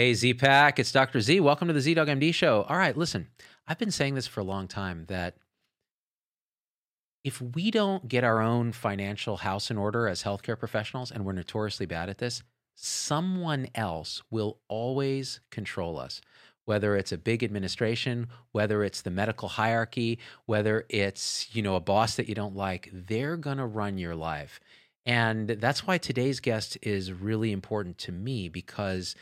Hey, Z Pack, it's Dr. Z. Welcome to the ZDoggMD show. All right, listen, I've been saying this for a long time that if we don't get our own financial house in order as healthcare professionals, and we're notoriously bad at this, someone else will always control us. Whether it's a big administration, whether it's the medical hierarchy, whether it's, you know, a boss that you don't like, they're going to run your life. And that's why today's guest is really important to me because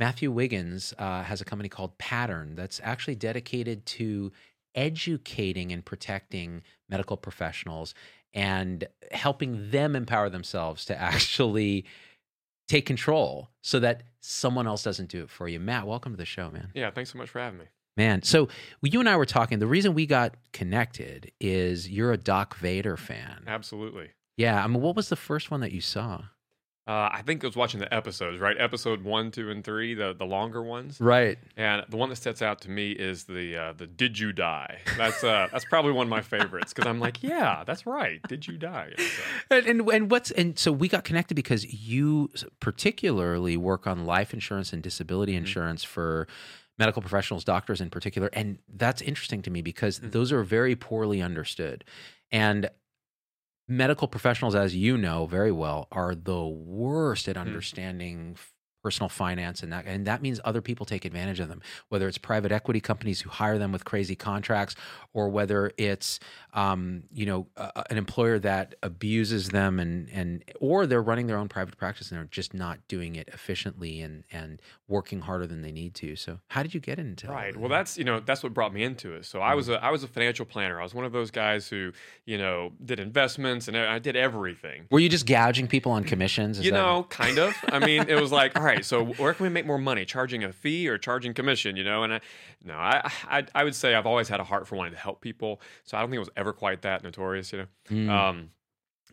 Matthew Wiggins uh, has a company called Pattern that's actually dedicated to educating and protecting medical professionals and helping them empower themselves to actually take control so that someone else doesn't do it for you. Matt, welcome to the show, man. Yeah, thanks so much for having me. Man, so you and I were talking. The reason we got connected is you're a Doc Vader fan. Absolutely. Yeah. I mean, what was the first one that you saw? Uh, I think I was watching the episodes, right? Episode one, two, and three, the the longer ones. Right. And the one that sets out to me is the uh, the "Did you die?" That's uh, that's probably one of my favorites because I'm like, yeah, that's right. Did you die? And, and and what's and so we got connected because you particularly work on life insurance and disability Mm-hmm. insurance for medical professionals, doctors in particular, and that's interesting to me because Mhm. those are very poorly understood. And medical professionals, as you know very well, are the worst at Mhm. understanding personal finance and that and that means other people take advantage of them whether it's private equity companies who hire them with crazy contracts or whether it's um, you know uh, an employer that abuses them and and or they're running their own private practice and they're just not doing it efficiently and and working harder than they need to so how did you get into Right. of Well, that's you know that's what brought me into it. So I was a I was a financial planner. I was one of those guys who you know did investments and I did everything. were you just gouging people on commissions Is You that- know, kind of. I mean, it was like, all right, so where can we make more money? Charging a fee or charging commission? You know, and I, no, I, I, I would say I've always had a heart for wanting to help people. So I don't think it was ever quite that notorious. You know, Mm. um,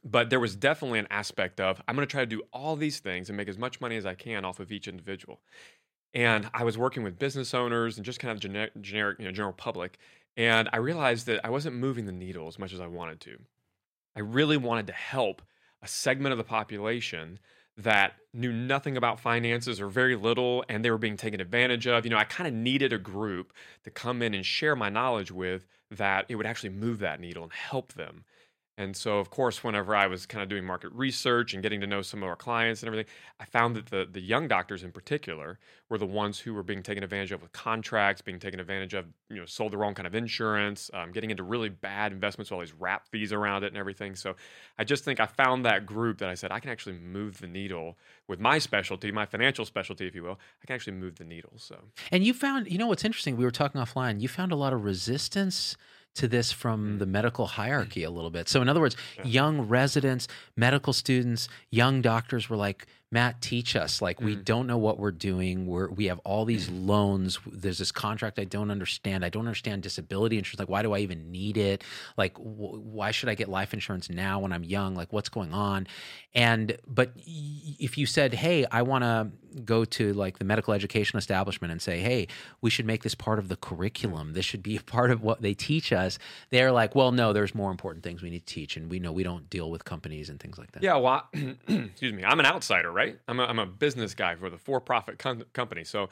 but there was definitely an aspect of I'm going to try to do all these things and make as much money as I can off of each individual. And I was working with business owners and just kind of generic, generic you know, general public. And I realized that I wasn't moving the needle as much as I wanted to. I really wanted to help a segment of the population that knew nothing about finances or very little and they were being taken advantage of. You know, I kind of needed a group to come in and share my knowledge with that it would actually move that needle and help them. And so, of course, whenever I was kind of doing market research and getting to know some of our clients and everything, I found that the, the young doctors in particular were the ones who were being taken advantage of with contracts, being taken advantage of, you know, sold the wrong kind of insurance, um, getting into really bad investments with all these wrap fees around it and everything. So I just think I found that group that I said, I can actually move the needle with my specialty, my financial specialty, if you will. I can actually move the needle. So, And you found, you know, what's interesting? We were talking offline. You found a lot of resistance to this from mm. the medical hierarchy a little bit. So, in other words, young residents, medical students, young doctors were like, Matt, teach us. Like, we Mhm. don't know what we're doing. We're, we have all these loans. There's this contract I don't understand. I don't understand disability insurance. Like, why do I even need it? Like, wh- why should I get life insurance now when I'm young? Like, what's going on? And, but y- if you said, hey, I want to go to like the medical education establishment and say, hey, we should make this part of the curriculum. This should be a part of what they teach us. They're like, well, no, there's more important things we need to teach. And we know we don't deal with companies and things like that. Yeah, well, I- excuse me. I'm an outsider, right? I'm a, I'm a business guy for the for-profit com- company. So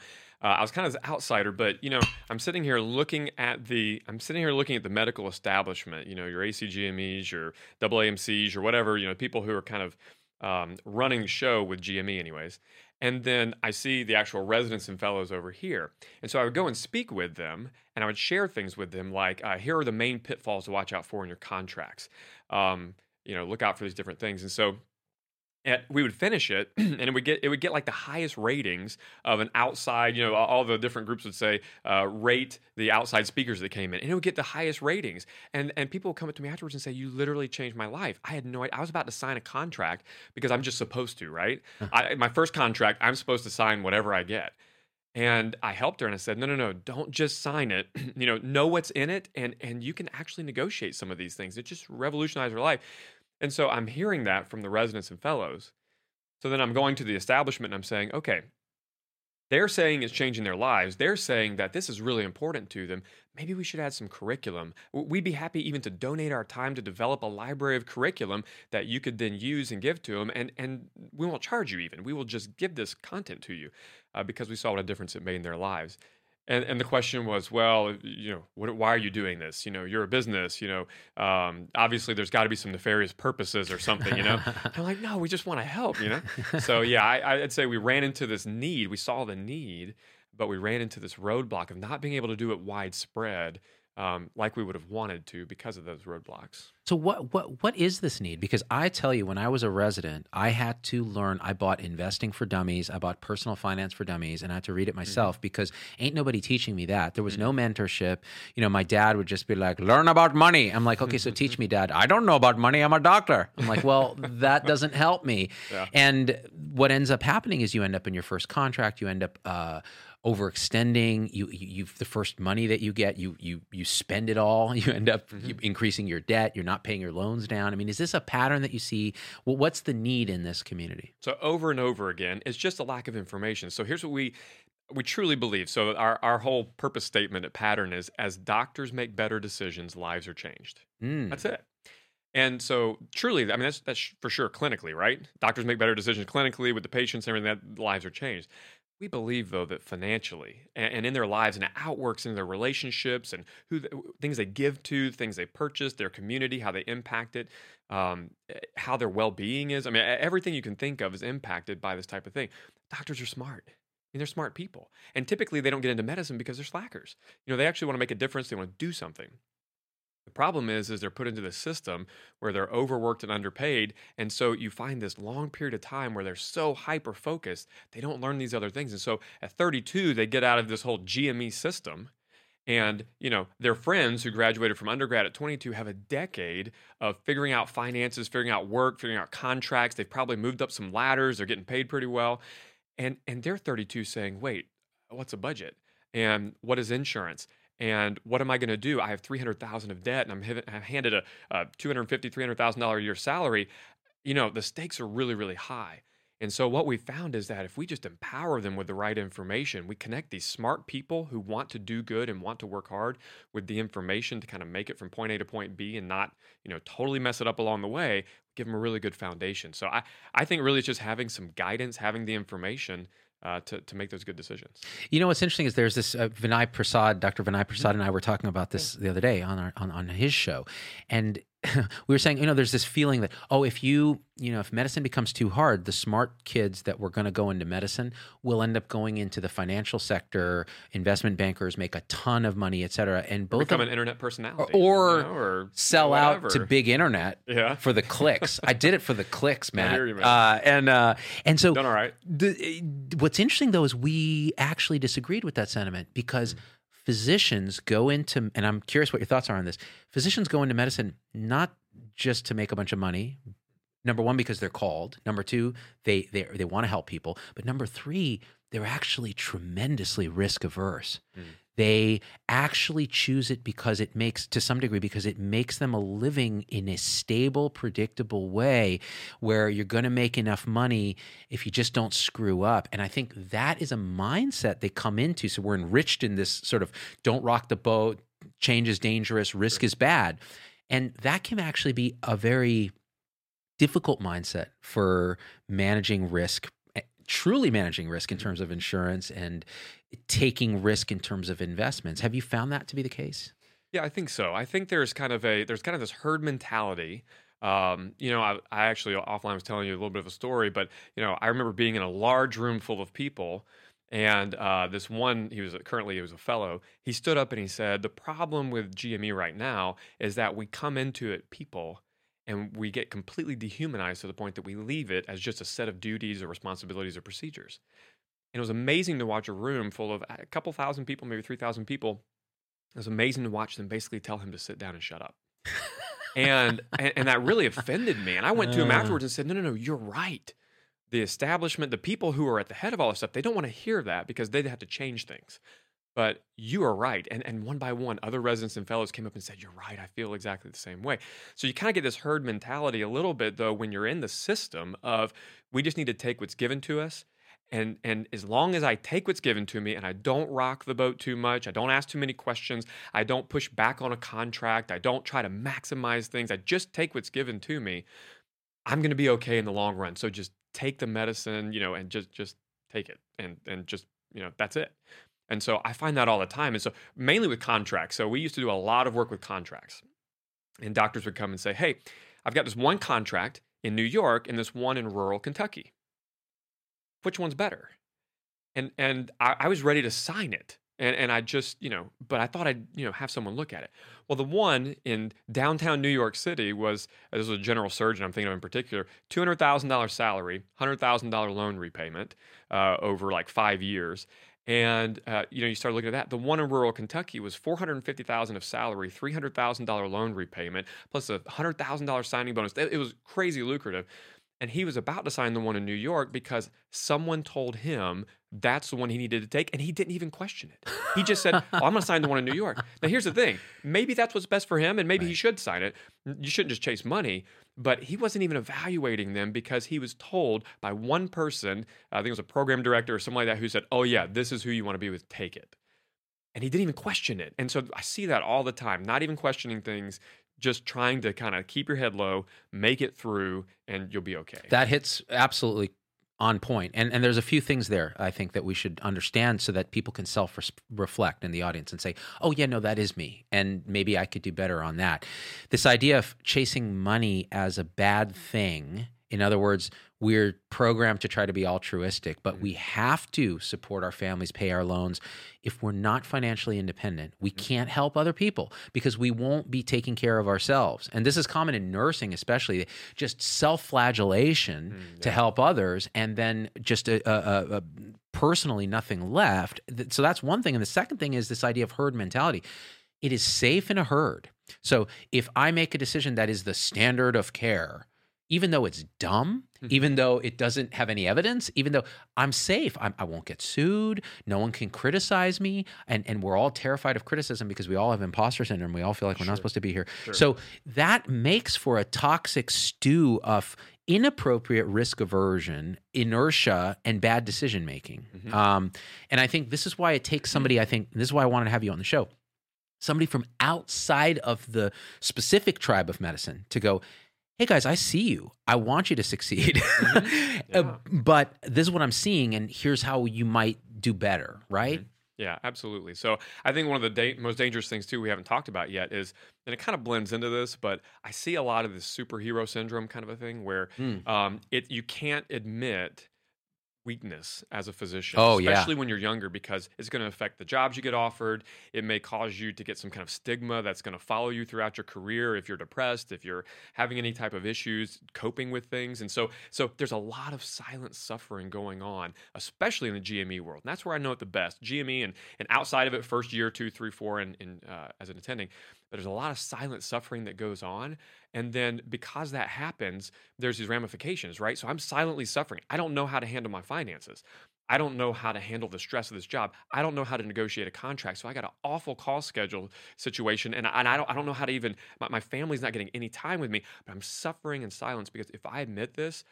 uh, I was kind of an outsider, but you know, I'm sitting here looking at the I'm sitting here looking at the medical establishment. You know, your ACGMEs, your AAMCs, or whatever. You know, people who are kind of um, running the show with GME, anyways. And then I see the actual residents and fellows over here. And so I would go and speak with them and I would share things with them like, uh, here are the main pitfalls to watch out for in your contracts. Um, you know, look out for these different things. And so and we would finish it and it would get it would get like the highest ratings of an outside you know all the different groups would say uh, rate the outside speakers that came in and it would get the highest ratings and and people would come up to me afterwards and say you literally changed my life i had no idea i was about to sign a contract because i'm just supposed to right I, my first contract i'm supposed to sign whatever i get and I helped her and I said, no, no, no, don't just sign it. you know, know what's in it and and you can actually negotiate some of these things. It just revolutionized her life. And so I'm hearing that from the residents and fellows. So then I'm going to the establishment and I'm saying, okay, they're saying it's changing their lives. They're saying that this is really important to them. Maybe we should add some curriculum. We'd be happy even to donate our time to develop a library of curriculum that you could then use and give to them. And, and we won't charge you even. We will just give this content to you. uh, because we saw what a difference it made in their lives. And, and the question was, well, you know, what, why are you doing this? You know, you're a business. You know, um, obviously there's got to be some nefarious purposes or something. You know, I'm like, no, we just want to help. You know, so yeah, I, I'd say we ran into this need. We saw the need, but we ran into this roadblock of not being able to do it widespread um, like we would have wanted to because of those roadblocks. So what what what is this need? Because I tell you, when I was a resident, I had to learn. I bought Investing for Dummies. I bought Personal Finance for Dummies, and I had to read it myself mm-hmm. because ain't nobody teaching me that. There was mm-hmm. no mentorship. You know, my dad would just be like, "Learn about money." I'm like, "Okay, so teach me, Dad." I don't know about money. I'm a doctor. I'm like, "Well, that doesn't help me." Yeah. And what ends up happening is you end up in your first contract. You end up. Uh, overextending you, you the first money that you get you you you spend it all you end up mm-hmm. increasing your debt you're not paying your loans down i mean is this a pattern that you see well, what's the need in this community so over and over again it's just a lack of information so here's what we we truly believe so our, our whole purpose statement at pattern is as doctors make better decisions lives are changed mm. that's it and so, truly, I mean, that's that's for sure clinically, right? Doctors make better decisions clinically with the patients and everything. That lives are changed. We believe, though, that financially and, and, in their lives and it outworks in their relationships and who things they give to, things they purchase, their community, how they impact it, um, eh, how their well being is. I mean, everything you can think of is impacted by this type of thing. Doctors are smart. I mean, they're smart people. And typically they don't get into medicine because they're slackers. You know, they actually want to make a difference, they want to do something. The problem is, is they're put into the system where they're overworked and underpaid, and so you find this long period of time where they're so hyper focused, they don't learn these other things, and so at 32 they get out of this whole GME system, and you know their friends who graduated from undergrad at 22 have a decade of figuring out finances, figuring out work, figuring out contracts. They've probably moved up some ladders, they're getting paid pretty well, and and they're 32 saying, wait, what's a budget? And what is insurance? And what am I going to do? I have 300,000 of debt and I'm, handed a, a 250, $300,000 a year salary. You know, the stakes are really, really high. And so what we found is that if we just empower them with the right information, we connect these smart people who want to do good and want to work hard with the information to kind of make it from point A to point B and not, you know, totally mess it up along the way, give them a really good foundation. So I, I think really it's just having some guidance, having the information uh, to, to make those good decisions. You know what's interesting is there's this uh, Vinay Prasad, Dr. Vinay Prasad, mm-hmm. and I were talking about this the other day on our on, on his show, and we were saying, you know, there's this feeling that, oh, if you, you know, if medicine becomes too hard, the smart kids that were going to go into medicine will end up going into the financial sector. Investment bankers make a ton of money, et cetera. And both become of, an internet personality, or, you know, or sell whatever. out to big internet yeah. for the clicks. I did it for the clicks, Matt. You, uh, and uh, and so done all right. The, what's interesting though is we actually disagreed with that sentiment because. Mm physicians go into and i'm curious what your thoughts are on this. Physicians go into medicine not just to make a bunch of money number one because they're called. Number two they they, they want to help people. But number three they're actually tremendously risk averse mm. They actually choose it because it makes, to some degree, because it makes them a living in a stable, predictable way where you're going to make enough money if you just don't screw up. And I think that is a mindset they come into. So we're enriched in this sort of don't rock the boat, change is dangerous, risk is bad. And that can actually be a very difficult mindset for managing risk truly managing risk in terms of insurance and taking risk in terms of investments. Have you found that to be the case? Yeah, I think so. I think there's kind of a there's kind of this herd mentality. Um, you know, I, I actually offline was telling you a little bit of a story, but you know, I remember being in a large room full of people, and uh, this one he was currently he was a fellow. He stood up and he said, "The problem with GME right now is that we come into it people." And we get completely dehumanized to the point that we leave it as just a set of duties or responsibilities or procedures. And it was amazing to watch a room full of a couple thousand people, maybe 3,000 people. It was amazing to watch them basically tell him to sit down and shut up. and, and, and that really offended me. And I went to him uh. afterwards and said, "No, no, no, you're right. The establishment, the people who are at the head of all this stuff, they don't want to hear that because they'd have to change things. But you are right. And, and one by one, other residents and fellows came up and said, You're right. I feel exactly the same way. So you kind of get this herd mentality a little bit, though, when you're in the system of we just need to take what's given to us. And, and as long as I take what's given to me and I don't rock the boat too much, I don't ask too many questions, I don't push back on a contract, I don't try to maximize things, I just take what's given to me, I'm going to be okay in the long run. So just take the medicine, you know, and just just take it and and just you know that's it. And so I find that all the time. And so mainly with contracts. So we used to do a lot of work with contracts. And doctors would come and say, "Hey, I've got this one contract in New York and this one in rural Kentucky. Which one's better?" And and I, I was ready to sign it and and I just you know, but I thought I'd you know have someone look at it. Well, the one in downtown New York City was this was a general surgeon I'm thinking of in particular, two hundred thousand dollars salary, hundred thousand dollar loan repayment uh, over like five years. And uh, you know, you start looking at that. The one in rural Kentucky was four hundred fifty thousand of salary, three hundred thousand dollar loan repayment, plus a hundred thousand dollar signing bonus. It, it was crazy lucrative. And he was about to sign the one in New York because someone told him that's the one he needed to take, and he didn't even question it. He just said, oh, I'm going to sign the one in New York. Now, here's the thing maybe that's what's best for him, and maybe right. he should sign it. You shouldn't just chase money, but he wasn't even evaluating them because he was told by one person, I think it was a program director or something like that, who said, Oh, yeah, this is who you want to be with, take it. And he didn't even question it. And so I see that all the time, not even questioning things, just trying to kind of keep your head low, make it through, and you'll be okay. That hits absolutely on point. And and there's a few things there I think that we should understand so that people can self reflect in the audience and say, "Oh yeah, no, that is me." And maybe I could do better on that. This idea of chasing money as a bad thing, in other words, we're programmed to try to be altruistic, but we mm-hmm. have to support our families, pay our loans. If we're not financially independent, we can't help other people because we won't be taking care of ourselves. And this is common in nursing, especially just self flagellation mm, yeah. to help others, and then just a, a, a, personally nothing left. So that's one thing. And the second thing is this idea of herd mentality. It is safe in a herd. So if I make a decision that is the standard of care, even though it's dumb, mm-hmm. even though it doesn't have any evidence, even though I'm safe, I'm, I will not get sued, no one can criticize me, and and we're all terrified of criticism because we all have imposter syndrome. We all feel like we're not supposed to be here. Sure. So that makes for a toxic stew of inappropriate risk aversion, inertia, and bad decision making. Mm-hmm. Um, and I think this is why it takes somebody. I think this is why I wanted to have you on the show. Somebody from outside of the specific tribe of medicine to go, hey guys, I see you. I want you to succeed. Mm-hmm. Yeah. uh, but this is what I'm seeing, and here's how you might do better, right? Mm-hmm. Yeah, absolutely. So I think one of the da- most dangerous things too we haven't talked about yet is, and it kind of blends into this, but I see a lot of this superhero syndrome kind of a thing where mm. um, it you can't admit weakness as a physician, oh, especially yeah. when you're younger, because it's going to affect the jobs you get offered. It may cause you to get some kind of stigma that's going to follow you throughout your career if you're depressed, if you're having any type of issues coping with things. And so, so there's a lot of silent suffering going on, especially in the GME world. And that's where I know it the best. GME and, and outside of it, first year, two, three, four, and in uh, as an attending, but there's a lot of silent suffering that goes on. And then because that happens, there's these ramifications, right? So I'm silently suffering. I don't know how to handle my finances. I don't know how to handle the stress of this job. I don't know how to negotiate a contract. So I got an awful call schedule situation. And, and I, don't, I don't know how to even, my, my family's not getting any time with me, but I'm suffering in silence because if I admit this,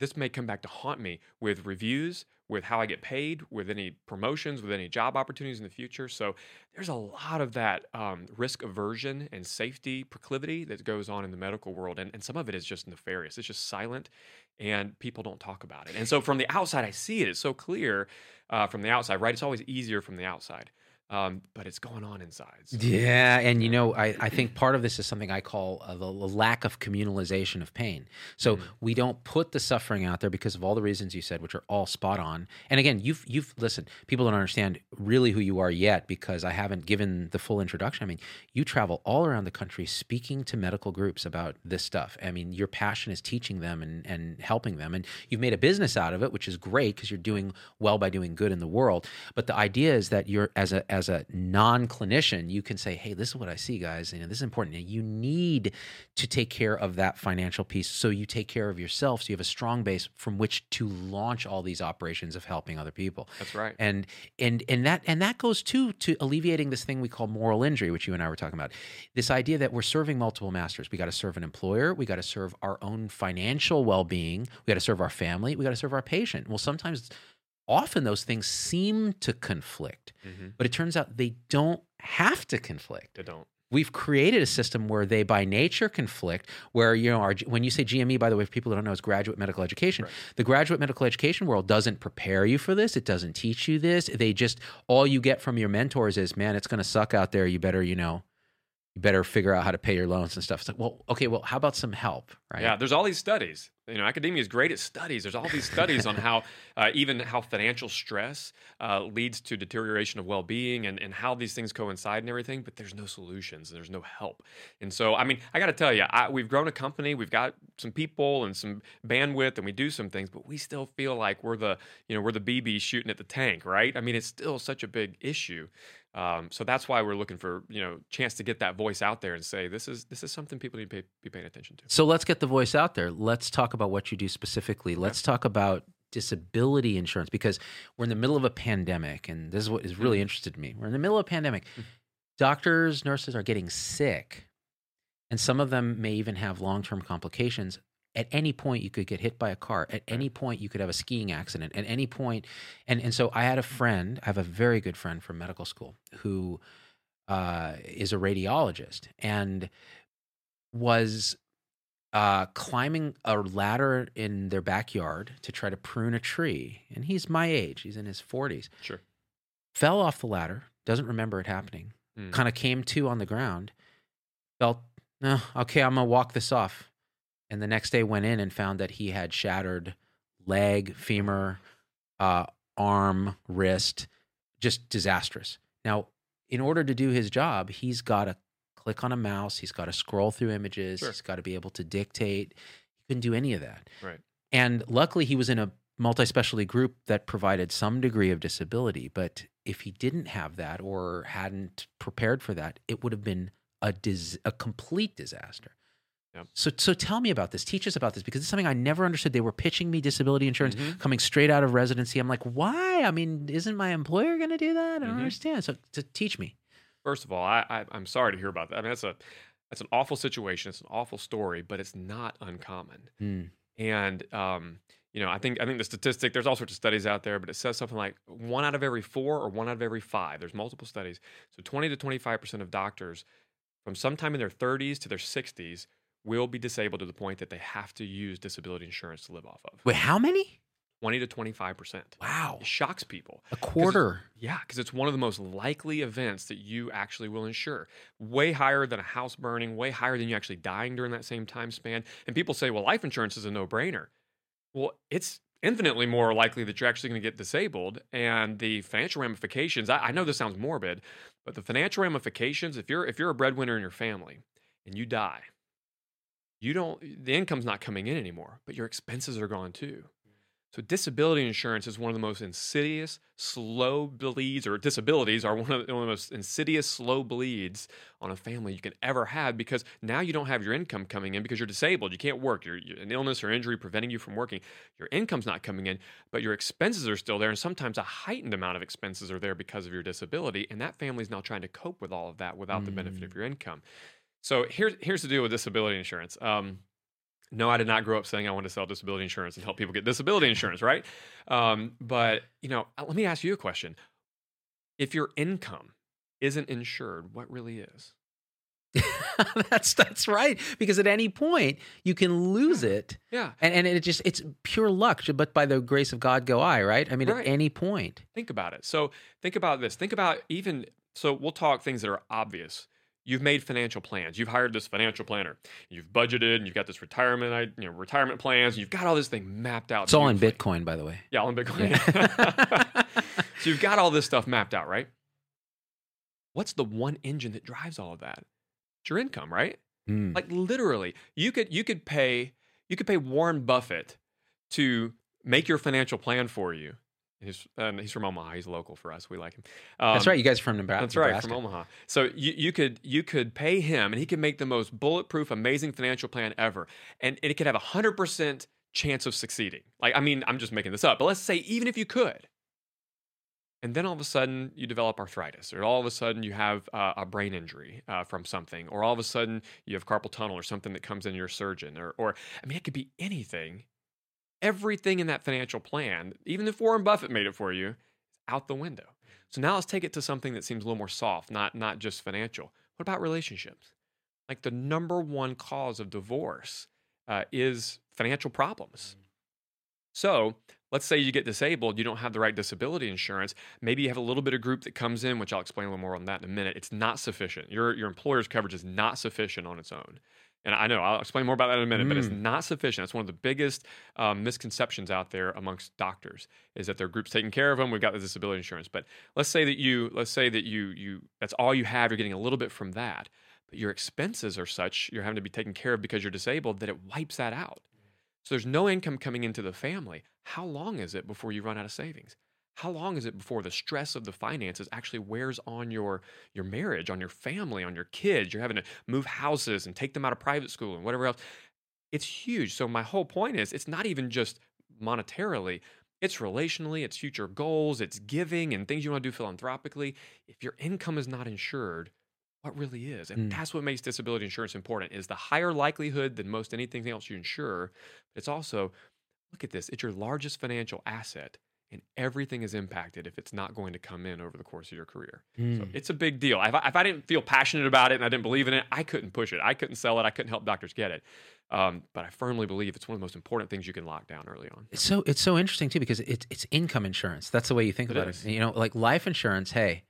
this may come back to haunt me with reviews, with how I get paid, with any promotions, with any job opportunities in the future. So there's a lot of that um, risk aversion and safety proclivity that goes on in the medical world. And, and some of it is just nefarious. It's just silent and people don't talk about it. And so from the outside, I see it. It's so clear uh, from the outside, right? It's always easier from the outside um, but it's going on inside. So. Yeah, and you know, I, I think part of this is something I call uh, the, lack of communalization of pain. So mm-hmm. we don't put the suffering out there because of all the reasons you said, which are all spot on. And again, you've you've listened. People don't understand really who you are yet because I haven't given the full introduction. I mean, you travel all around the country speaking to medical groups about this stuff. I mean, your passion is teaching them and and helping them, and you've made a business out of it, which is great because you're doing well by doing good in the world. But the idea is that you're as a as as a non-clinician, you can say, "Hey, this is what I see, guys. You know, this is important. You need to take care of that financial piece, so you take care of yourself, so you have a strong base from which to launch all these operations of helping other people." That's right. And and and that and that goes too to alleviating this thing we call moral injury, which you and I were talking about. This idea that we're serving multiple masters. We got to serve an employer. We got to serve our own financial well-being. We got to serve our family. We got to serve our patient. Well, sometimes often those things seem to conflict, mm-hmm. but it turns out they don't have to conflict. They don't. we've created a system where they by nature conflict where you know our, when you say gme by the way for people who don't know is graduate medical education Right. the graduate medical education world doesn't prepare you for this it doesn't teach you this they just all you get from your mentors is man it's going to suck out there you better you know you better figure out how to pay your loans and stuff it's like well okay well how about some help right Yeah, there's all these studies. You know, academia is great at studies. There's all these studies on how uh, even how financial stress uh, leads to deterioration of well-being and, and how these things coincide and everything. But there's no solutions and there's no help. And so, I mean, I got to tell you, I, we've grown a company. We've got some people and some bandwidth, and we do some things. But we still feel like we're the you know we're the BB shooting at the tank, right? I mean, it's still such a big issue. Um, so that's why we're looking for you know chance to get that voice out there and say this is this is something people need to pay, be paying attention to. So let's get the voice out there. Let's talk about what you do specifically. Let's talk about disability insurance because we're in the middle of a pandemic, and this is what is really Mhm. interested me. We're in the middle of a pandemic. Mhm. Doctors, nurses are getting sick, and some of them may even have long term complications. At any point, you could get hit by a car. At any point, you could have a skiing accident. At any point, and and so I had a friend. I have a very good friend from medical school who uh, is a radiologist and was uh, climbing a ladder in their backyard to try to prune a tree. And he's my age, he's in his 40s. Sure. Fell off the ladder, doesn't remember it happening, Mm. kind of came to on the ground, felt, no, okay, I'm going to walk this off. And the next day went in and found that he had shattered leg, femur, uh, arm, wrist, just disastrous. Now, in order to do his job, he's got to click on a mouse, he's got to scroll through images, Sure. he's got to be able to dictate. He couldn't do any of that. Right. And luckily, he was in a multi specialty group that provided some degree of disability. But if he didn't have that or hadn't prepared for that, it would have been a, dis- a complete disaster. Yep. So, so tell me about this. Teach us about this because it's something I never understood. They were pitching me disability insurance Mhm. coming straight out of residency. I'm like, why? I mean, isn't my employer going to do that? I don't Mhm. understand. So, to teach me. First of all, I, I I'm sorry to hear about that. I mean, that's a that's an awful situation. It's an awful story, but it's not uncommon. Mm. And um, you know, I think I think the statistic. There's all sorts of studies out there, but it says something like one out of every four or one out of every five. There's multiple studies. So 20 to 25 percent of doctors, from sometime in their 30s to their 60s, will be disabled to the point that they have to use disability insurance to live off of. Wait, how many? 20 to 25 percent. Wow, It shocks people. a quarter. Yeah, because it's one of the most likely events that you actually will insure. Way higher than a house burning, way higher than you actually dying during that same time span. And people say, well, life insurance is a no brainer. Well, it's infinitely more likely that you're actually going to get disabled. And the financial ramifications, I, I know this sounds morbid, but the financial ramifications, if you're if you're a breadwinner in your family and you die, you don't the income's not coming in anymore, but your expenses are gone too. Mm. So disability insurance is one of the most insidious, slow bleeds, or disabilities are one of, the, one of the most insidious, slow bleeds on a family you can ever have because now you don't have your income coming in because you're disabled. You can't work. You're, you're an illness or injury preventing you from working. Your income's not coming in, but your expenses are still there, and sometimes a heightened amount of expenses are there because of your disability. And that family's now trying to cope with all of that without the benefit of mm. your income. So here's here's the deal with disability insurance. Um, no, I did not grow up saying I want to sell disability insurance and help people get disability insurance, right? Um, but you know, uh, let me ask you a question: If your income isn't insured, what really is? that's that's right. Because at any point you can lose it, Yeah, and and it just it's pure luck. But by the grace of God, go I. Right? I mean, Right. at any point. think about it. So think about this. Think about even so. We'll talk things that are obvious. You've made financial plans. You've hired this financial planner. You've budgeted, and you've got this retirement, you know, retirement plans. You've got all this thing mapped out. It's all in. Bitcoin, by the way. Yeah, all in Bitcoin. Yeah. so you've got all this stuff mapped out, right? What's the one engine that drives all of that? It's your income, right? Mm. Like literally, you could you could pay you could pay Warren Buffett to make your financial plan for you. He's and he's from Omaha. He's local for us. We like him. that's Um, right. You guys are from Nebraska. That's right, from Omaha. So you, you could you could pay him, and he could make the most bulletproof, amazing financial plan ever, and, and it could have a hundred percent chance of succeeding. Like I mean, I'm just making this up, but let's say even if you could, and then all of a sudden you develop arthritis, or all of a sudden you have uh, a brain injury uh, from something, or all of a sudden you have carpal tunnel or something that comes in your surgeon, or or I mean, it could be anything. Everything in that financial plan, even if Warren Buffett made it for you, is out the window. So now let's take it to something that seems a little more soft, not not just financial. What about relationships? Like the number one cause of divorce uh, is financial problems. So let's say you get disabled, you don't have the right disability insurance. Maybe you have a little bit of group that comes in, which I'll explain a little more on that in a minute. It's not sufficient. Your your employer's coverage is not sufficient on its own. And I know I'll explain more about that in a minute, but it's Mm. not sufficient. That's one of the biggest um, misconceptions out there amongst doctors is that their group's taking care of them. We've got the disability insurance, but let's say that you let's say that you you that's all you have. You're getting a little bit from that, but your expenses are such you're having to be taken care of because you're disabled that it wipes that out. So there's no income coming into the family. How long is it before you run out of savings? How long is it before the stress of the finances actually wears on your your marriage, on your family, on your kids? You're having to move houses and take them out of private school and whatever else. It's huge. So my whole point is it's not even just monetarily, it's relationally, it's future goals, it's giving and things you want to do philanthropically. If your income is not insured, what really is? And Mm. that's what makes disability insurance important is the higher likelihood than most anything else you insure. It's also look at this, it's your largest financial asset and everything is impacted if it's not going to come in over the course of your career. So Mm. it's a big deal. If I, if I didn't feel passionate about it and I didn't believe in it, I couldn't push it. I couldn't sell it. I couldn't help doctors get it. Um, but I firmly believe it's one of the most important things you can lock down early on. It's so it's so interesting too because it's it's income insurance. That's the way you think It about is. it. You know, like life insurance. Hey,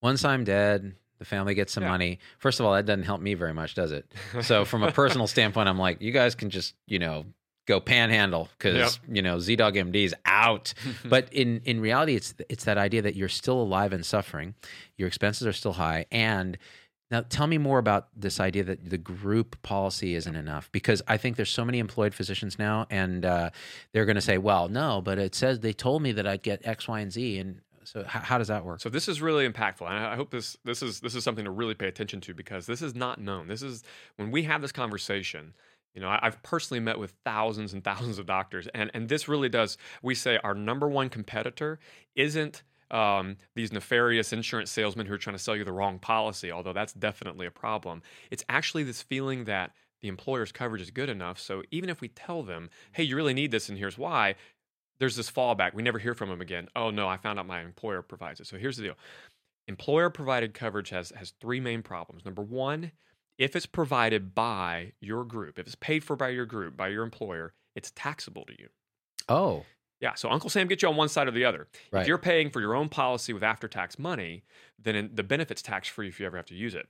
once I'm dead, the family gets some Yeah. money. First of all, that doesn't help me very much, does it? So from a personal standpoint, I'm like, you guys can just you know go panhandle because you know ZDoggMD is out. but in in reality, it's it's that idea that you're still alive and suffering. Your expenses are still high, and now tell me more about this idea that the group policy isn't enough because I think there's so many employed physicians now, and uh, they're going to say, "Well, no, but it says they told me that I'd get X, Y, and Z." And so, how, how does that work? So this is really impactful, and I I hope this this is this is something to really pay attention to because this is not known. This is when we have this conversation. You know, I've personally met with thousands and thousands of doctors, and and this really does. We say our number one competitor isn't um, these nefarious insurance salesmen who are trying to sell you the wrong policy, although that's definitely a problem. It's actually this feeling that the employer's coverage is good enough. So even if we tell them, hey, you really need this, and here's why, there's this fallback. We never hear from them again. Oh no, I found out my employer provides it. So here's the deal. Employer provided coverage has has three main problems. Number one, if it's provided by your group, if it's paid for by your group, by your employer, it's taxable to you. Oh, Yeah, so Uncle Sam gets you on one side or the other. right. If you're paying for your own policy with after tax money, then the benefit's tax free if you ever have to use it.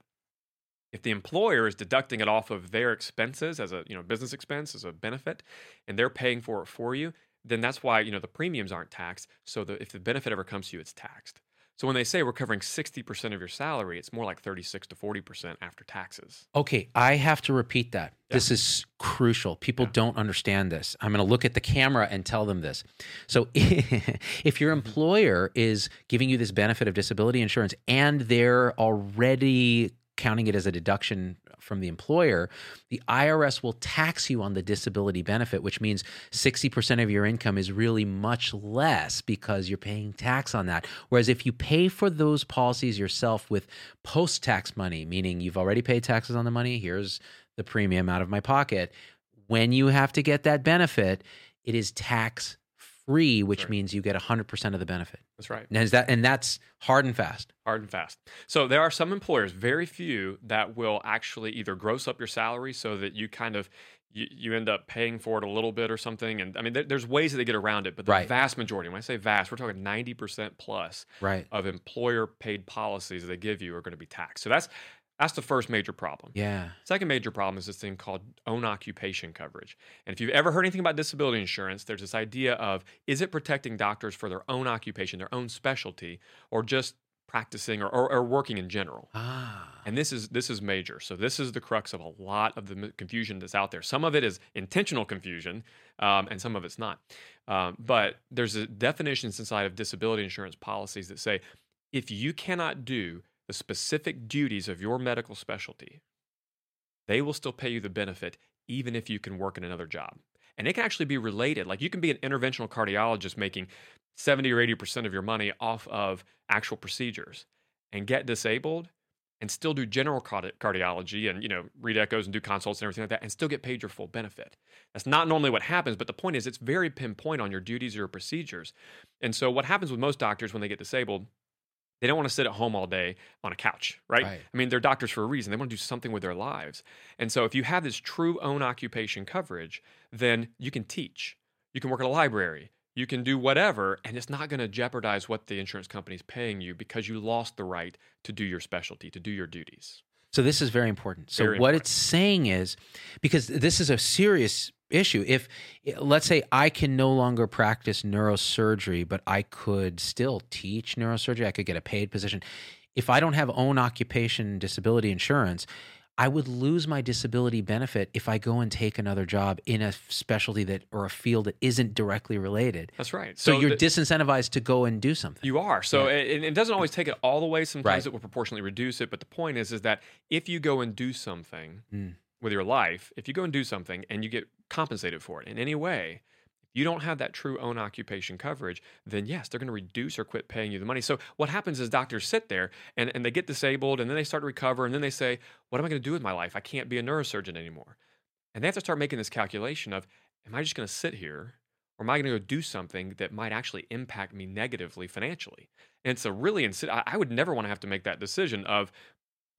If the employer is deducting it off of their expenses as a you know business expense as a benefit, and they're paying for it for you, then that's why you know the premiums aren't taxed. So the, if the benefit ever comes to you, it's taxed. So when they say we're covering sixty percent of your salary, it's more like thirty-six to forty percent after taxes. Okay, I have to repeat that. Yeah. This is crucial. People Yeah. don't understand this. I'm going to look at the camera and tell them this. So, if your Mm-hmm. employer is giving you this benefit of disability insurance and they're already counting it as a deduction from the employer, the IRS will tax you on the disability benefit, which means 60% of your income is really much less because you're paying tax on that. Whereas if you pay for those policies yourself with post tax money, meaning you've already paid taxes on the money, here's the premium out of my pocket. When you have to get that benefit, it is tax free, which Right. means you get 100% of the benefit. That's right. And is that and that's hard and fast. hard and fast. So there are some employers, very few, that will actually either gross up your salary so that you kind of you, you end up paying for it a little bit or something. And I mean, there, there's ways that they get around it, but the Right. vast majority, when I say vast, we're talking 90% plus Right. of employer paid policies they give you are going to be taxed. So that's that's the first major problem. Yeah. Second major problem is this thing called own occupation coverage. And if you've ever heard anything about disability insurance, there's this idea of is it protecting doctors for their own occupation, their own specialty, or just practicing or, or, or working in general? Ah. And this is this is major. So this is the crux of a lot of the confusion that's out there. Some of it is intentional confusion, um, and some of it's not. Um, but there's a definitions inside of disability insurance policies that say if you cannot do the specific duties of your medical specialty, they will still pay you the benefit even if you can work in another job. And it can actually be related. Like you can be an interventional cardiologist making 70 or 80% of your money off of actual procedures and get disabled and still do general cardiology and you know read echoes and do consults and everything like that and still get paid your full benefit that's not normally what happens but the point is it's very pinpoint on your duties or your procedures and so what happens with most doctors when they get disabled They don't want to sit at home all day on a couch, right? Right. I mean, they're doctors for a reason. They want to do something with their lives. And so if you have this true own occupation coverage, then you can teach. You can work at a library. You can do whatever, and it's not going to jeopardize what the insurance company is paying you because you lost the right to do your specialty, to do your duties. So this is very important. So Very what important. it's saying is because this is a serious issue. If let's say I can no longer practice neurosurgery, but I could still teach neurosurgery, I could get a paid position. If I don't have own occupation disability insurance, I would lose my disability benefit if I go and take another job in a specialty that or a field that isn't directly related. That's right. So, you're the- disincentivized to go and do something. You are. So Yeah. it, it doesn't always take it all the way. Sometimes Right. it will proportionally reduce it. But the point is, is that if you go and do something Mm. With your life, if you go and do something and you get compensated for it in any way, if you don't have that true own occupation coverage, then yes, they're going to reduce or quit paying you the money. So what happens is doctors sit there and, and they get disabled and then they start to recover and then they say, what am I going to do with my life? I can't be a neurosurgeon anymore. And they have to start making this calculation of, am I just going to sit here or am I going to go do something that might actually impact me negatively financially? And it's a really, insi- I I would never want to have to make that decision of,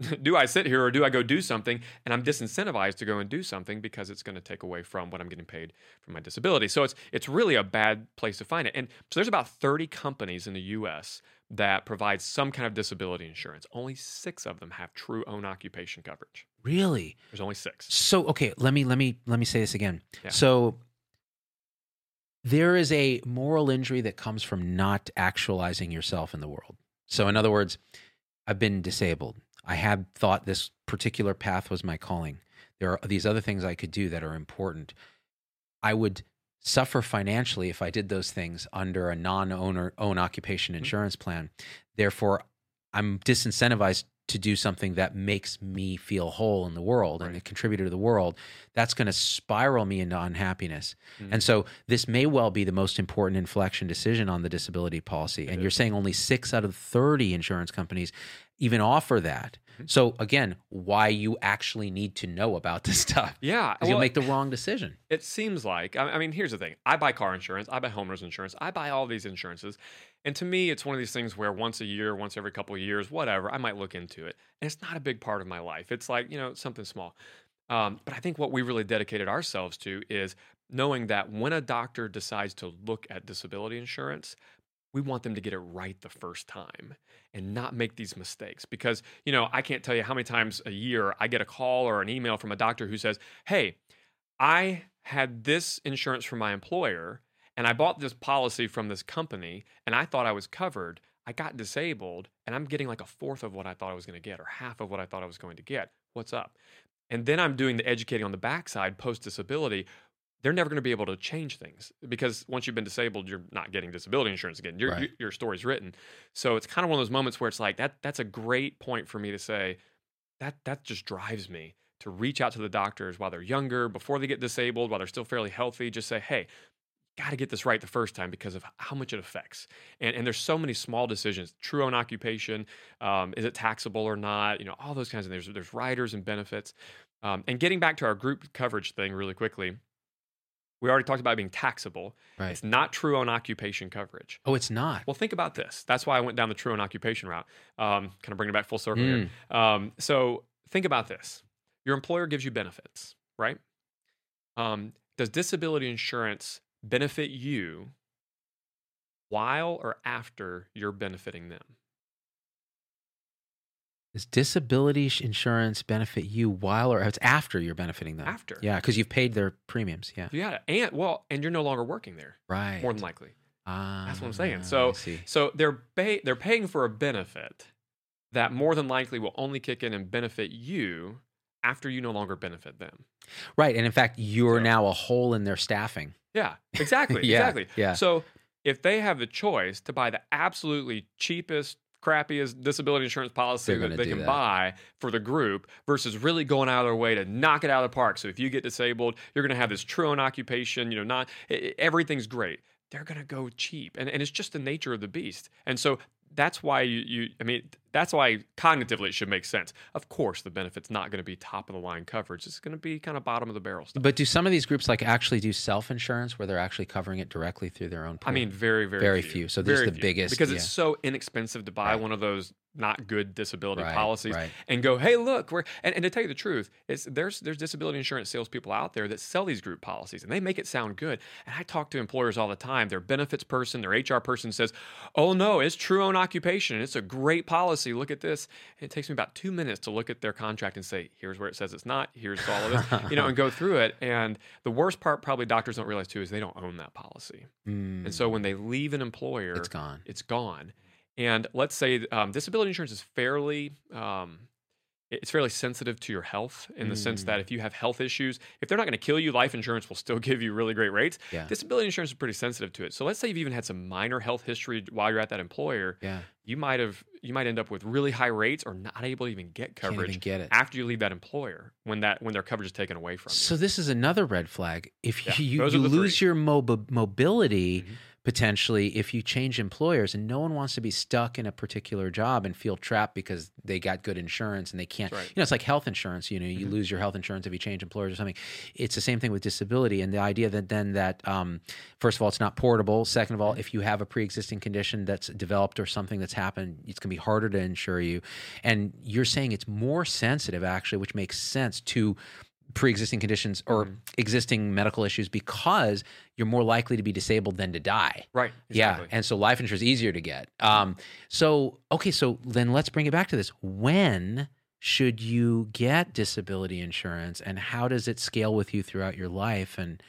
do I sit here or do I go do something? And I'm disincentivized to go and do something because it's going to take away from what I'm getting paid for my disability. So it's it's really a bad place to find it. And so there's about 30 companies in the US that provide some kind of disability insurance. Only 6 of them have true own occupation coverage. Really? There's only 6. So okay, let me let me let me say this again. Yeah. So there is a moral injury that comes from not actualizing yourself in the world. So in other words, I've been disabled. I had thought this particular path was my calling. There are these other things I could do that are important. I would suffer financially if I did those things under a non-owner own occupation insurance plan. Therefore, I'm disincentivized to do something that makes me feel whole in the world and a contributor to the world. That's going to spiral me into unhappiness. Mhm. And so this may well be the most important inflection decision on the disability policy. And It you're saying only six out of 30 insurance companies even offer that. Mhm. So again, why you actually need to know about this stuff. Yeah, 'Cause you'll make the wrong decision. It seems like, I I mean, here's the thing. I buy car insurance, I buy homeowners insurance, I buy all these insurances. And to me, it's one of these things where once a year, once every couple of years, whatever, I might look into it. And it's not a big part of my life. It's like, you know, something small. Um, but I think what we really dedicated ourselves to is knowing that when a doctor decides to look at disability insurance, we want them to get it right the first time and not make these mistakes because you know i can't tell you how many times a year i get a call or an email from a doctor who says hey i had this insurance from my employer and i bought this policy from this company and i thought i was covered. I got disabled and i'm getting like a fourth of what i thought i was going to get or half of what i thought i was going to get. What's up? And then i'm doing the educating on the backside post disability they're never going to be able to change things because once you've been disabled, you're not getting disability insurance again. Your Right. your, your story's written. So it's kind of one of those moments where it's like that. That's a great point for me to say that that just drives me to reach out to the doctors while they're younger, before they get disabled, while they're still fairly healthy. Just say, hey. Got to get this right the first time because of how much it affects, and and there's so many small decisions. True own occupation, um, is it taxable or not? You know, all those kinds of things. There's there's riders and benefits, um, and getting back to our group coverage thing really quickly. We already talked about it being taxable. Right. It's not true own occupation coverage. Oh, it's not. Well, think about this. That's why I went down the true own occupation route. Um, kind of bringing it back full circle Mm. here. Um, so think about this. Your employer gives you benefits, right? Um, does disability insurance benefit you while or after you're benefiting them? Does disability insurance benefit you while or it's after you're benefiting them? After. Yeah, because you've paid their premiums. Yeah. Yeah, and well, and you're no longer working there, Right. more than likely. Ah, That's what I'm saying. So- see. So they're pay- they're paying for a benefit that more than likely will only kick in and benefit you after you no longer benefit them. Right. And in fact, you're So- now a hole in their staffing. Yeah, exactly, Yeah, exactly. yeah. So if they have the choice to buy the absolutely cheapest, crappiest disability insurance policy that they can that. buy for the group versus really going out of their way to knock it out of the park. So if you get disabled, you're going to have this true own occupation, you know, not everything's great. They're going to go cheap. And, and it's just the nature of the beast. And so that's why you, you I mean, that's why cognitively it should make sense. Of course, the benefit's not going to be top of the line coverage. It's going to be kind of bottom of the barrel stuff. But do some of these groups like actually do self insurance where they're actually covering it directly through their own? I mean, very, very, Very few. few. So this is the few. biggest- because yeah. it's so inexpensive to buy Right. one of those not good disability Right, policies right. and go, hey, look, we're and, and to tell you the truth, it's there's there's disability insurance salespeople out there that sell these group policies and they make it sound good. And I talk to employers all the time. Their benefits person, their HR person says, oh no, it's true own occupation. It's a great policy. Look at this. And it takes me about two minutes to look at their contract and say, here's where it says it's not. Here's all of this, you know, and go through it. And the worst part, probably doctors don't realize too, is they don't own that policy. Mm, And so when they leave an employer, it's gone. it's gone. And let's say um, disability insurance is fairly um, it's fairly sensitive to your health in the sense Mm. that if you have health issues, if they're not going to kill you, life insurance will still give you really great rates. Yeah. Disability insurance is pretty sensitive to it. So let's say you've even had some minor health history while you're at that employer, Yeah. you might have you might end up with really high rates or not able to even get coverage even get it. after you leave that employer when that when their coverage is taken away from you. So this is another red flag. If Yeah, you, those you lose three. your mobi- mobility Mhm. Potentially if you change employers and no one wants to be stuck in a particular job and feel trapped because they got good insurance and they can't right. you know it's like health insurance you know you Mhm. lose your health insurance if you change employers or something it's the same thing with disability and the idea that then that um, first of all it's not portable second of all Mm-hmm. if you have a pre-existing condition that's developed or something that's happened it's going to be harder to insure you and you're saying it's more sensitive actually which makes sense to pre-existing conditions or Mhm. existing medical issues because you're more likely to be disabled than to die. right. Yeah, and so life insurance is easier to get. Um, so okay, so then let's bring it back to this. When should you get disability insurance, and how does it scale with you throughout your life? And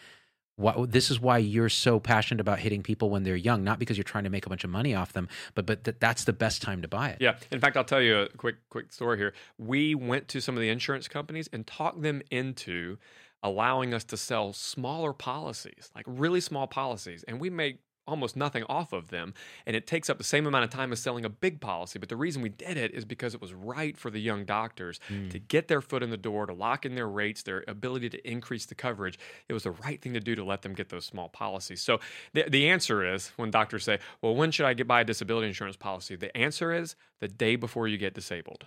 what this is why you're so passionate about hitting people when they're young, not because you're trying to make a bunch of money off them, but but that that's the best time to buy it. Yeah. In fact, I'll tell you a quick quick story here. We went to some of the insurance companies and talked them into allowing us to sell smaller policies, like really small policies, and we make almost nothing off of them and it takes up the same amount of time as selling a big policy. But the reason we did it is because it was right for the young doctors Mm. to get their foot in the door to lock in their rates their ability to increase the coverage. It was the right thing to do to let them get those small policies. So the, the answer is when doctors say well when should i get buy a disability insurance policy? the answer is the day before you get disabled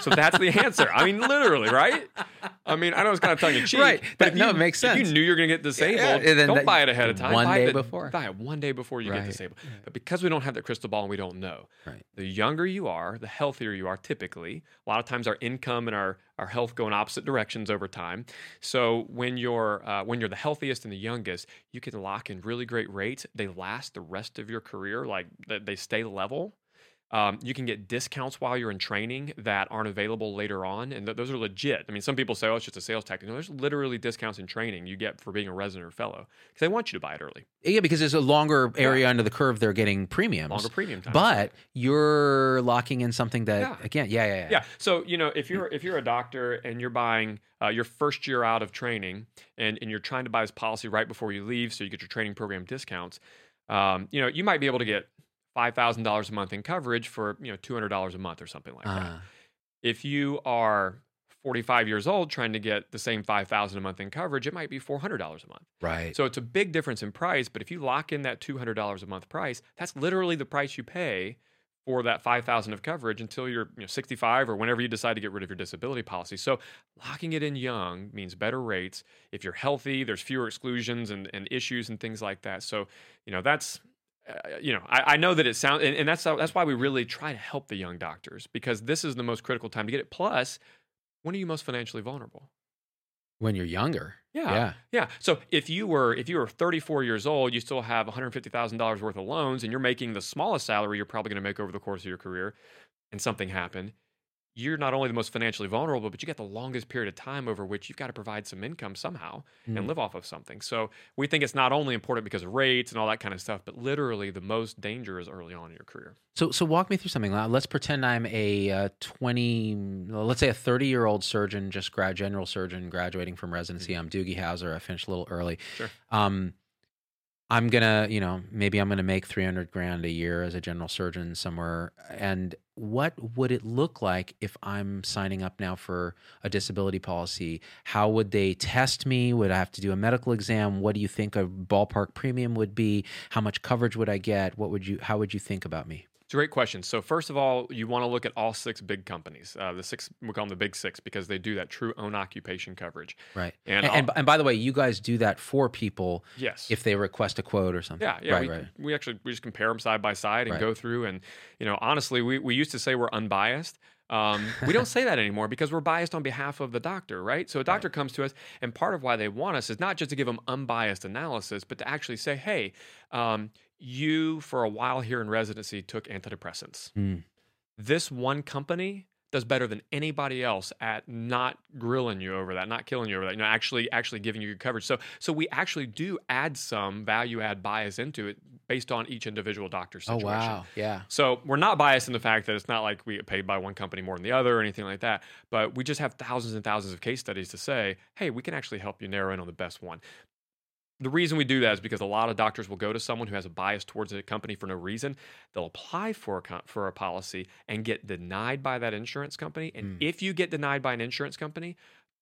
so that's the answer i mean literally right i mean i know it's kind of tongue in cheek Right. but That- no, you, it makes if sense. you knew you're going to get disabled then don't that- buy it ahead of time one buy day the- before. buy it one day before you Right. get disabled but because we don't have that crystal ball and we don't know Right. the younger you are the healthier you are typically a lot of times our income and our our health go in opposite directions over time so when you're uh, when you're the healthiest and the youngest you can lock in really great rates they last the rest of your career like they stay level um, you can get discounts while you're in training that aren't available later on, and th- those are legit. I mean, some people say, "Oh, it's just a sales tactic." No, there's literally discounts in training you get for being a resident or fellow because they want you to buy it early, Yeah, because there's a longer area under the curve. They're getting premiums. longer premium time. But you're locking in something that Yeah. again, yeah, yeah, yeah. yeah, so you know, if you're if you're a doctor and you're buying uh, your first year out of training, and and you're trying to buy this policy right before you leave, so you get your training program discounts, um, you know, you might be able to get five thousand dollars a month in coverage for you know two hundred dollars a month or something like that. Uh, if you are 45 years old trying to get the same 5000 a month in coverage it might be $400 a month. Right. so it's a big difference in price but if you lock in that $200 a month price that's literally the price you pay for that 5000 of coverage until you're you know, 65 or whenever you decide to get rid of your disability policy. So locking it in young means better rates. If you're healthy there's fewer exclusions and, and issues and things like that. So you know that's uh, you know, I, I know that it sounds, and, and that's that's why we really try to help the young doctors because this is the most critical time to get it. Plus, when are you most financially vulnerable? when you're younger. Yeah. Yeah. Yeah. So if you were if you were 34 years old, you still have $150,000 worth of loans, and you're making the smallest salary you're probably going to make over the course of your career, and something happened. You're not only the most financially vulnerable, but you got the longest period of time over which you've got to provide some income somehow Mm. and live off of something. So we think it's not only important because of rates and all that kind of stuff, but literally the most danger is early on in your career. So, so walk me through something. Let's pretend I'm a uh, 20, let's say a 30 year old surgeon, just grad general surgeon graduating from residency. I'm Doogie Howser. I finished a little early. Sure. Um, I'm gonna, you know, maybe I'm gonna make 300 grand a year as a general surgeon somewhere. And what would it look like if I'm signing up now for a disability policy? How would they test me? Would I have to do a medical exam? What do you think a ballpark premium would be? How much coverage would I get? What would you? How would you think about me? It's a great question. So first of all, you want to look at all six big companies. Uh, the six we call them the big six because they do that true own occupation coverage. Right. And And, and, and by the way, you guys do that for people Yes. if they request a quote or something. Yeah, yeah. Right, we, right. we actually we just compare them side by side and Right. go through and you know honestly we, we used to say we're unbiased. Um, we don't say that anymore because we're biased on behalf of the doctor, right? So a doctor comes to us, and part of why they want us is not just to give them unbiased analysis, but to actually say, hey, um, you for a while here in residency took antidepressants. Mm. This one company does better than anybody else at not grilling you over that, not killing you over that, you know, actually actually giving you good coverage. So so we actually do add some value add bias into it based on each individual doctor's situation. Oh situation. wow. Yeah. So we're not biased in the fact that it's not like we get paid by one company more than the other or anything like that. But we just have thousands and thousands of case studies to say, hey, we can actually help you narrow in on the best one. The reason we do that is because a lot of doctors will go to someone who has a bias towards a company for no reason. They'll apply for a for a policy and get denied by that insurance company. And Mm. if you get denied by an insurance company,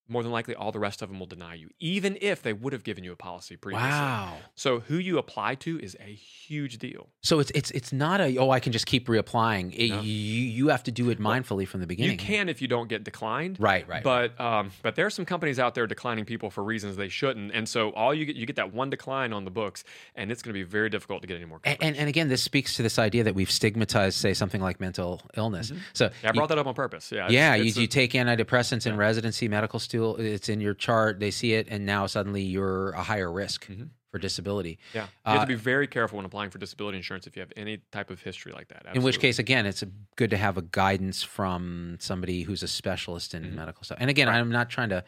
more than likely all the rest of them will deny you, even if they would have given you a policy previously. Wow. So who you apply to is a huge deal. So it's it's it's not a oh I can just keep reapplying. It, No. you you have to do it mindfully from the beginning. You can if you don't get declined. Right. Right. But um, but there are some companies out there declining people for reasons they shouldn't, and so all you get you get that one decline on the books, and it's going to be very difficult to get any more. And, and, and again, this speaks to this idea that we've stigmatized, say, something like mental illness. So, Mm-hmm. yeah, I you- brought that up on purpose. Yeah, yeah, it's you, a- you take antidepressants in residency, medical It's in your chart. They see it, and now suddenly you're a higher risk Mhm. for disability. yeah. You have uh, to be very careful when applying for disability insurance if you have any type of history like that. In which case, again, it's good to have a guidance from somebody who's a specialist in Mhm. medical stuff. And again, Right. I'm not trying to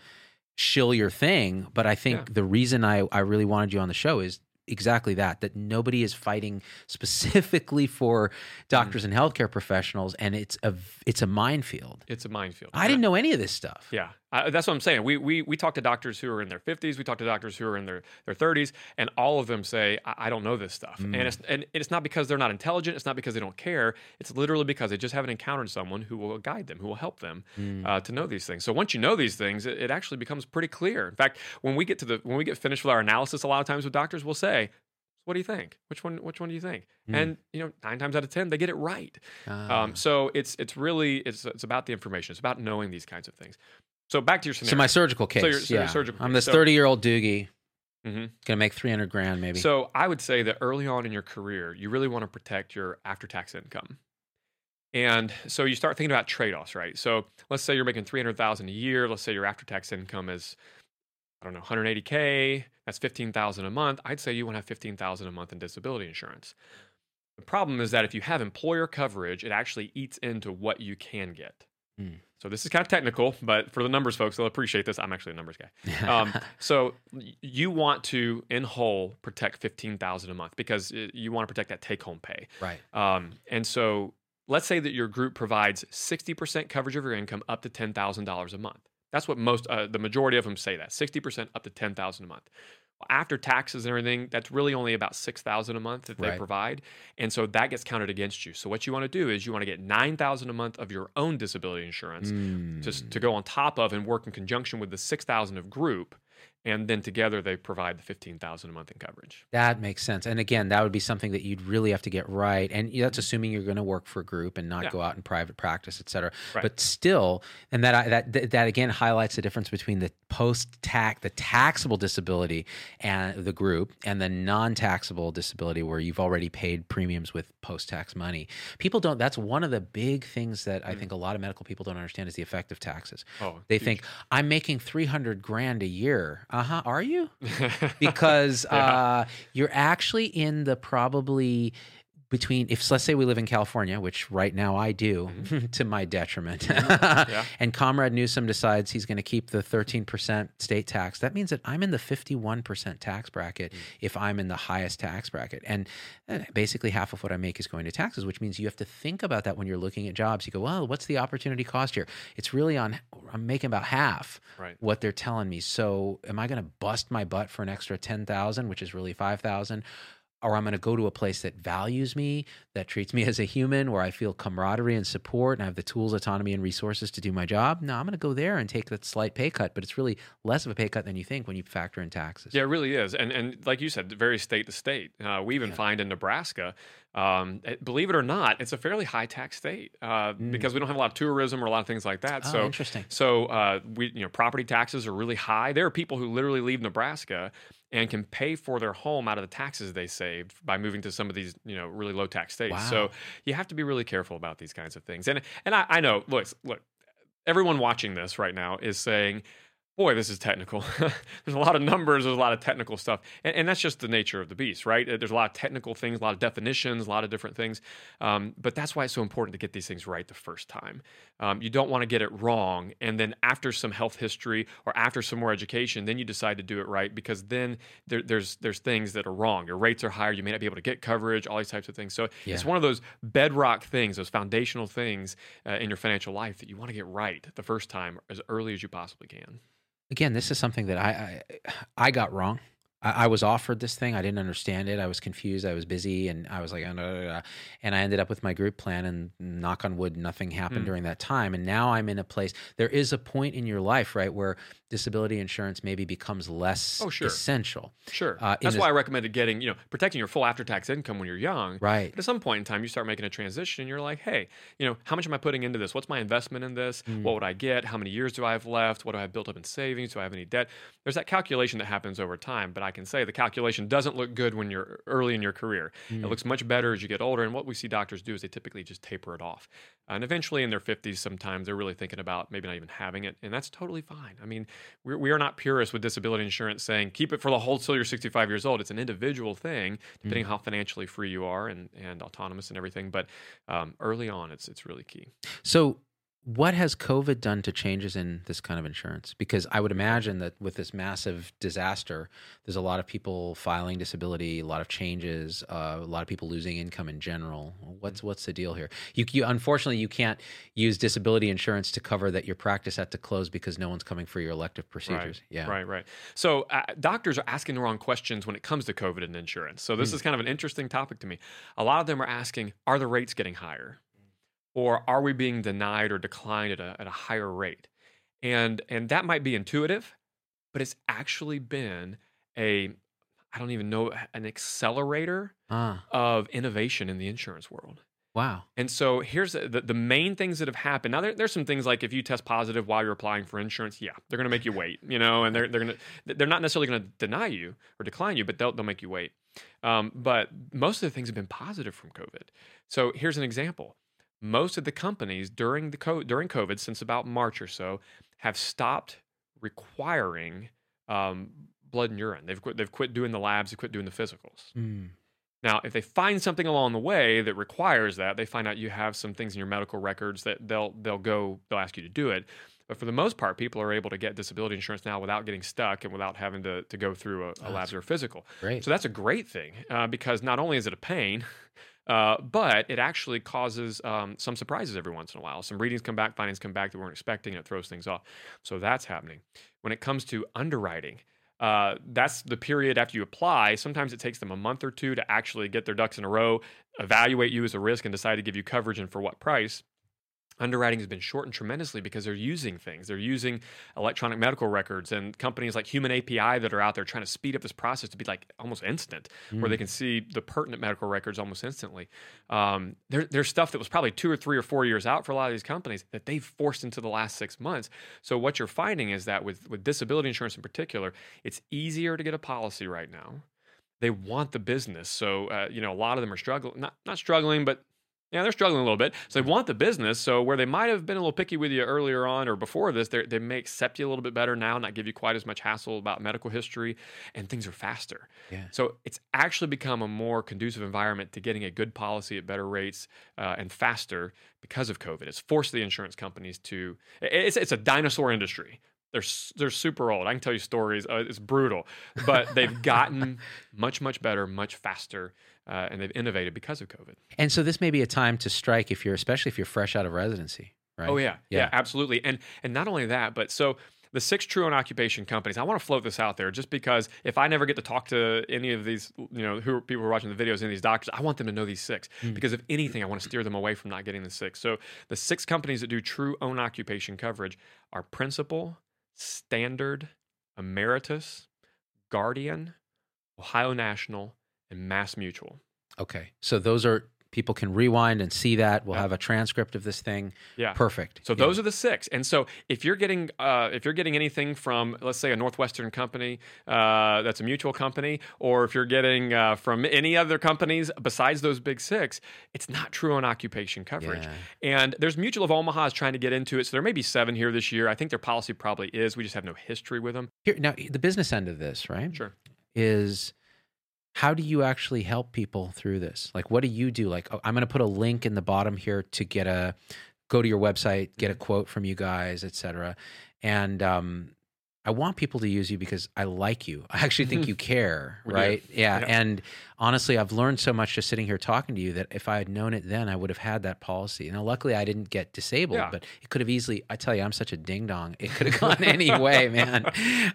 shill your thing, but I think Yeah. the reason I, I really wanted you on the show is exactly that that nobody is fighting specifically for Mm-hmm. doctors and healthcare professionals and it's a it's a minefield it's a minefield. i didn't know any of this stuff Yeah, I, that's what I'm saying. We, we we talk to doctors who are in their 50s. We talk to doctors who are in their, their 30s, and all of them say, I, "I don't know this stuff." Mm. And it's and it's not because they're not intelligent. It's not because they don't care. It's literally because they just haven't encountered someone who will guide them, who will help them Mm. uh, to know these things. So once you know these things, it, it actually becomes pretty clear. In fact, when we get to the when we get finished with our analysis, a lot of times with doctors, we'll say. What do you think? Which one? Which one do you think? Mm. And you know, nine times out of ten, they get it right. Ah. Um, so it's it's really it's it's about the information. It's about knowing these kinds of things. So back to your scenario. so my surgical case your- so your yeah surgical i'm this So- 30 year old doogie Mhm. gonna make 300 grand maybe So I would say that early on in your career, you really want to protect your after tax income. And so you start thinking about trade offs, right? So let's say you're making 300,000 a year. Let's say your after tax income is, I don't know, 180K. That's 15,000 a month. I'd say you want to have 15,000 a month in disability insurance. The problem is that if you have employer coverage, it actually eats into what you can get. So this is kind of technical, but for the numbers folks, they'll appreciate this. I'm actually a numbers guy. Um, so you want to, in whole, protect fifteen thousand a month because uh, you want to protect that take-home pay. right Um, and so let's say that your group provides sixty percent coverage of your income up to ten thousand dollars a month. That's what most, uh, the majority of them say that sixty percent up to ten thousand a month. After taxes and everything, that's really only about six thousand a month that they Right. provide, and so that gets counted against you. So what you want to do is you want to get nine thousand a month of your own disability insurance Mm. to go on top of and work in conjunction with the 6000 of group and then together they provide the 15000 a month in coverage That makes sense. And again, that would be something that you'd really have to get right. And that's assuming you're going to work for a group and not Yeah. go out in private practice, et cetera. Right. But still, and that, that, that, again highlights the difference between the post tax, the taxable disability and the group and the non taxable disability where you've already paid premiums with post tax money. People don't, that's one of the big things that I Mm. think a lot of medical people don't understand is the effect of taxes. oh They huge. think, I'm making 300 grand a year. Uh huh. Are you? because Yeah. uh, you're actually in the probably between if let's say we live in California, which right now I do to my detriment, Mm-hmm. Yeah. and Comrade Newsom decides he's going to keep the 13% state tax, that means that I'm in the 51% tax bracket Mm. if I'm in the highest tax bracket. And uh, basically half of what I make is going to taxes, which means you have to think about that when you're looking at jobs. You go, well, what's the opportunity cost here? It's really on, I'm making about half right what they're telling me. So am I going to bust my butt for an extra 10,000, which is really 5,000? Or I'm going to go to a place that values me, that treats me as a human, where I feel camaraderie and support and I have the tools, autonomy, and resources to do my job. No, I'm going to go there and take that slight pay cut, but it's really less of a pay cut than you think when you factor in taxes. yeah it really is and and like you said very state to state uh, we even Yeah. find in nebraska Um, it- believe it or not, it's a fairly high tax state uh, Mm. because we don't have a lot of tourism or a lot of things like that. Oh, so interesting. so uh, we, you know, property taxes are really high. There are people who literally leave Nebraska and can pay for their home out of the taxes they saved by moving to some of these, you know, really low tax states. Wow. So you have to be really careful about these kinds of things. And and I, I know, look, look, everyone watching this right now is saying. Boy, this is technical. there's a lot of numbers. There's a lot of technical stuff, and, and that's just the nature of the beast, right? Uh, There's a lot of technical things, a lot of definitions, a lot of different things. Um, but that's why it's so important to get these things right the first time. Um, you don't want to get it wrong, and then after some health history or after some more education, then you decide to do it right because then there, there's there's things that are wrong. Your rates are higher. You may not be able to get coverage. All these types of things. So it's one of those bedrock things, those foundational things uh, in your financial life that you want to get right the first time as early as you possibly can. Again, this is something that I I, I got wrong. I, I was offered this thing. I didn't understand it. I was confused. I was busy, and I was like, "Uh, da, da, da." and I ended up with my group plan. And knock on wood, nothing happened Hmm. during that time. And now I'm in a place. There is a point in your life, right, where disability insurance maybe becomes less Oh, sure. essential. Sure. Uh, That's this- why I recommended getting, you know, protecting your full after tax income when you're young. Right. But at some point in time, you start making a transition. And you're like, hey, you know, how much am I putting into this? What's my investment in this? Mm. What would I get? How many years do I have left? What do I have built up in savings? Do I have any debt? There's that calculation that happens over time. But I can say the calculation doesn't look good when you're early in your career. Mm. It looks much better as you get older. And what we see doctors do is they typically just taper it off. And eventually in their 50s, sometimes they're really thinking about maybe not even having it. And that's totally fine. I mean, we're, we are not purists with disability insurance saying keep it for the whole till you're 65 years old. It's an individual thing, depending how financially free you are and, and autonomous and everything. But um, early on, it's it's really key. So, what has COVID done to changes in this kind of insurance? Because I would imagine that with this massive disaster, there's a lot of people filing disability, a lot of changes, uh, a lot of people losing income in general. What's what's the deal here? You, you unfortunately you can't use disability insurance to cover that your practice had to close because no one's coming for your elective procedures. Right, Yeah, Right, right. So uh, doctors are asking the wrong questions when it comes to COVID and insurance. So this Hmm. is kind of an interesting topic to me. A lot of them are asking, are the rates getting higher? Or are we being denied or declined at a, at a higher rate? And and that might be intuitive, but it's actually been a I don't even know an accelerator Ah, of innovation in the insurance world. wow. And so here's the, the, the main things that have happened. Now there, there's some things like if you test positive while you're applying for insurance, yeah, they're going to make you wait, you know, and they're they're going to they're not necessarily going to deny you or decline you, but they'll they'll make you wait. Um, but most of the things have been positive from COVID. So here's an example. Most of the companies during the co- during COVID, since about March or so, have stopped requiring um, blood and urine. They've quit, they've quit doing the labs. They've quit doing the physicals. Mm. Now, if they find something along the way that requires that, they find out you have some things in your medical records that they'll they'll go they'll ask you to do it. But for the most part, people are able to get disability insurance now without getting stuck and without having to, to go through a, a Oh, labs or a physical. Great. So that's a great thing uh, because not only is it a pain, uh, but it actually causes um, some surprises every once in a while. Some readings come back, findings come back that we weren't expecting, and it throws things off. So that's happening. When it comes to underwriting, uh, that's the period after you apply. Sometimes it takes them a month or two to actually get their ducks in a row, evaluate you as a risk, and decide to give you coverage and for what price underwriting has been shortened tremendously because they're using things. They're using electronic medical records and companies like Human API that are out there trying to speed up this process to be like almost instant, where they can see the pertinent medical records almost instantly. Um, there, there's stuff that was probably two or three or four years out for a lot of these companies that they've forced into the last six months. So what you're finding is that with with disability insurance in particular, it's easier to get a policy right now. They want the business, so uh, you know a lot of them are struggling, not not struggling, but yeah, they're struggling a little bit. So they want the business. So where they might have been a little picky with you earlier on or before this, they they may accept you a little bit better now, not give you quite as much hassle about medical history, and things are faster. Yeah. So it's actually become a more conducive environment to getting a good policy at better rates uh, and faster because of COVID. It's forced the insurance companies to. It's it's a dinosaur industry. They're they're super old. I can tell you stories. Uh, it's brutal, but they've gotten much much better, much faster, uh, and they've innovated because of COVID. And so this may be a time to strike if you're, especially if you're fresh out of residency, right? Oh yeah, yeah, Yeah. absolutely. And and not only that, but so the six true own occupation companies. I want to float this out there just because if I never get to talk to any of these, you know, who people who are watching the videos, any of these doctors, I want them to know these six Mm. because if anything, I want to steer them away from not getting the six. So the six companies that do true own occupation coverage are Principal, Standard, Ameritas, Guardian, Ohio National, and Mass Mutual. Okay. So those are people can rewind and see that. We'll Yeah. have a transcript of this thing. Yeah. Perfect. So Yeah. those are the six. And so if you're getting uh, if you're getting anything from let's say a Northwestern company uh, that's a mutual company, or if you're getting uh, from any other companies besides those big six, it's not true own occupation coverage. Yeah. And there's Mutual of Omaha is trying to get into it. So there may be seven here this year. I think their policy probably is. We just have no history with them. Here now the business end of this, right? Sure. Is how do you actually help people through this? Like what do you do? Like oh, I'm going to put a link in the bottom here to get a go to your website, get a Mm-hmm. quote from you guys, etc. And um I want people to use you because I like you. I actually think you care, right? Yeah. Yeah. And honestly, I've learned so much just sitting here talking to you that if I had known it then, I would have had that policy. Now, luckily, I didn't get disabled, Yeah. but it could have easily. I tell you, I'm such a ding dong. It could have gone any way, man.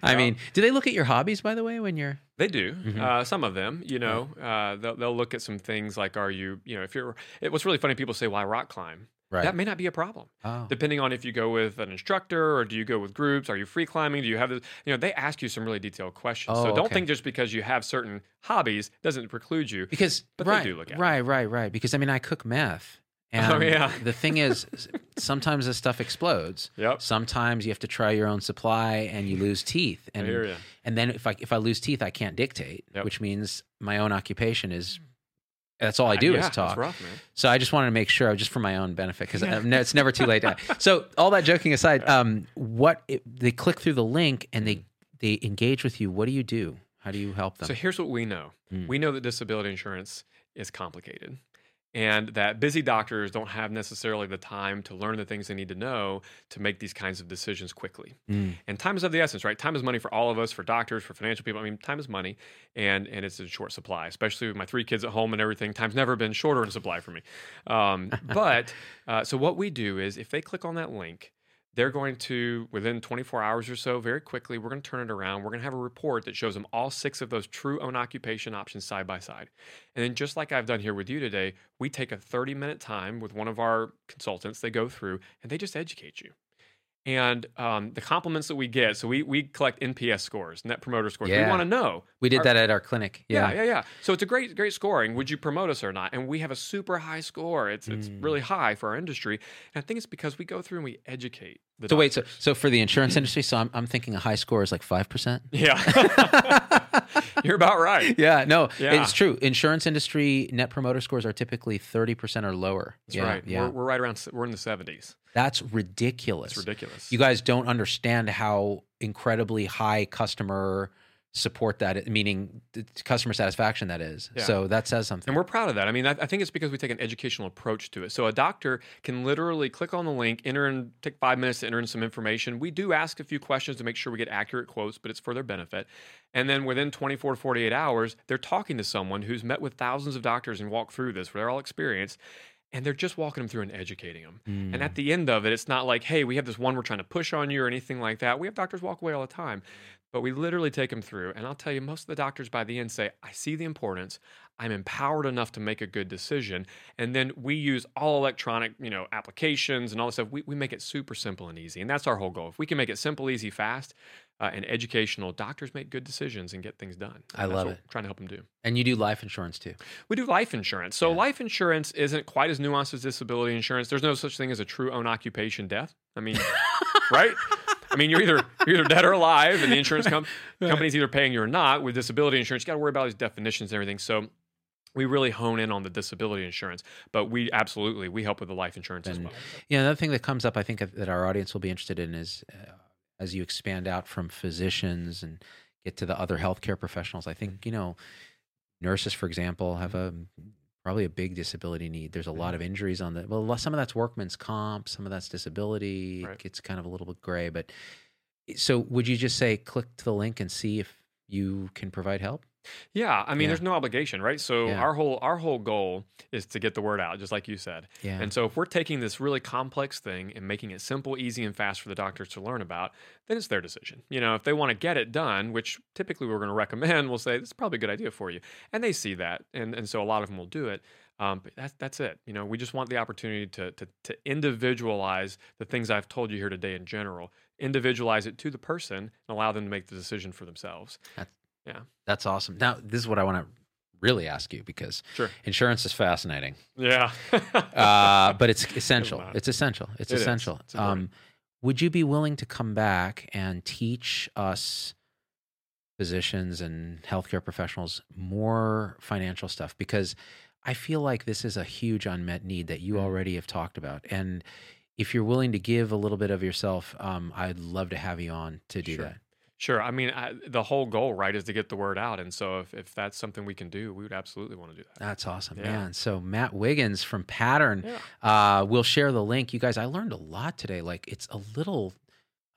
I Yeah. mean, do they look at your hobbies, by the way, when you're? They do. Mhm. Uh, some of them, you know, uh, they'll, they'll look at some things like, are you, you know, if you're, it, what's really funny, people say, why rock climb? Right. That may not be a problem. oh. depending on if you go with an instructor or do you go with groups are you free climbing do you have this you know they ask you some really detailed questions so Oh, don't okay. think just because you have certain hobbies doesn't preclude you because But they right, do look at it. right, right, right. Because I mean, I cook meth, oh, and Oh, yeah. the thing is, sometimes this stuff explodes. yep Sometimes you have to try your own supply, and you lose teeth. I And hear you. and then if I if I lose teeth, I can't dictate, Yep. which means my own occupation is. That's all I do yeah, is talk. rough So I just wanted to make sure, just for my own benefit, because it's never too late. To, so all that joking aside, um, what it, they click through the link and they they engage with you. What do you do? How do you help them? so here's what we know Mm. we know that disability insurance is complicated and that busy doctors don't have necessarily the time to learn the things they need to know to make these kinds of decisions quickly Mm. And time is of the essence, right? Time is money for all of us, for doctors, for financial people. I mean, time is money, and and it's in short supply. Especially with my three kids at home and everything, time's never been shorter in supply for me. Um, but uh, so what we do is, if they click on that link, they're going to within 24 hours or so, very quickly, we're going to turn it around. We're going to have a report that shows them all six of those true own occupation options side by side. And then, just like I've done here with you today, we take a 30 minute time with one of our consultants. They go through and they just educate you and um, the compliments that we get. So we we collect NPS scores, Net Promoter Scores. Yeah. We want to know. We did Are- that at our clinic. Yeah. Yeah. yeah, yeah, So it's a great great scoring. Would you promote us or not? And we have a super high score. It's it's Mm. really high for our industry. And I think it's because we go through and we educate. The So wait, so so for the insurance industry, so I'm I'm thinking a high score is like five percent. yeah, you're about right. Yeah, no, Yeah. it's true. Insurance industry net promoter scores are typically thirty percent or lower. That's yeah, right. Yeah, We're, we're right around. We're in the 70s. that's ridiculous. It's ridiculous. You guys don't understand how incredibly high customer support that, meaning customer satisfaction that is. Yeah. So that says something. And we're proud of that. I mean, I, I think it's because we take an educational approach to it. So a doctor can literally click on the link, enter and take five minutes to enter in some information. We do ask a few questions to make sure we get accurate quotes, but it's for their benefit. And then within 24 to 48 hours, they're talking to someone who's met with thousands of doctors and walked through this, where they're all experienced. And they're just walking them through and educating them. And Mm. at the end of it, it's not like, hey, we have this one we're trying to push on you or anything like that. We have doctors walk away all the time. But we literally take them through. And I'll tell you, most of the doctors by the end say, I see the importance. I'm empowered enough to make a good decision. And then we use all electronic, you know, applications and all this stuff. We, we make it super simple and easy. And that's our whole goal. If we can make it simple, easy, fast, uh, and educational, doctors make good decisions and get things done. I love it. trying to help them do. and you do life insurance too. We do life insurance. So Yeah. life insurance isn't quite as nuanced as disability insurance. There's no such thing as a true own occupation death. I mean, right? I mean, you're either you're either dead or alive, and the insurance com- company's either paying you or not. With disability insurance, you got to worry about these definitions and everything. So we really hone in on the disability insurance, but we absolutely we help with the life insurance as well. Yeah, another thing that comes up, I think that our audience will be interested in is uh, as you expand out from physicians and get to the other healthcare professionals. I think you know, nurses, for example, have a probably a big disability need. There's a lot Mm-hmm. of injuries on the well, some of that's workman's comp, some of that's disability. It gets kind of a little bit gray, but so would you just say click to the link and see if you can provide help? Yeah, I mean, Yeah. there's no obligation, right? So Yeah. our whole our whole goal is to get the word out, just like you said. Yeah. And so if we're taking this really complex thing and making it simple, easy, and fast for the doctors to learn about, then it's their decision. You know, if they want to get it done, which typically we're going to recommend, we'll say this is probably a good idea for you, and they see that, and and so a lot of them will do it. Um, but that's that's it. You know, we just want the opportunity to to to individualize the things I've told you here today in general, individualize it to the person, and allow them to make the decision for themselves. That's awesome. Now, this is what I want to really ask you because Sure. insurance is fascinating, Yeah. uh, but it's essential. It's essential. It's It essential. It's um, would you be willing to come back and teach us physicians and healthcare professionals more financial stuff? Because I feel like this is a huge unmet need that you Mhm. already have talked about. And if you're willing to give a little bit of yourself, um, I'd love to have you on to do Sure. that. Sure. I mean, I, the whole goal, right, is to get the word out. And so if, if that's something we can do, we would absolutely want to do that. That's awesome, Yeah. man. So Matt Wiggins from Pattern, Yeah. uh, we'll share the link. You guys, I learned a lot today. Like it's a little,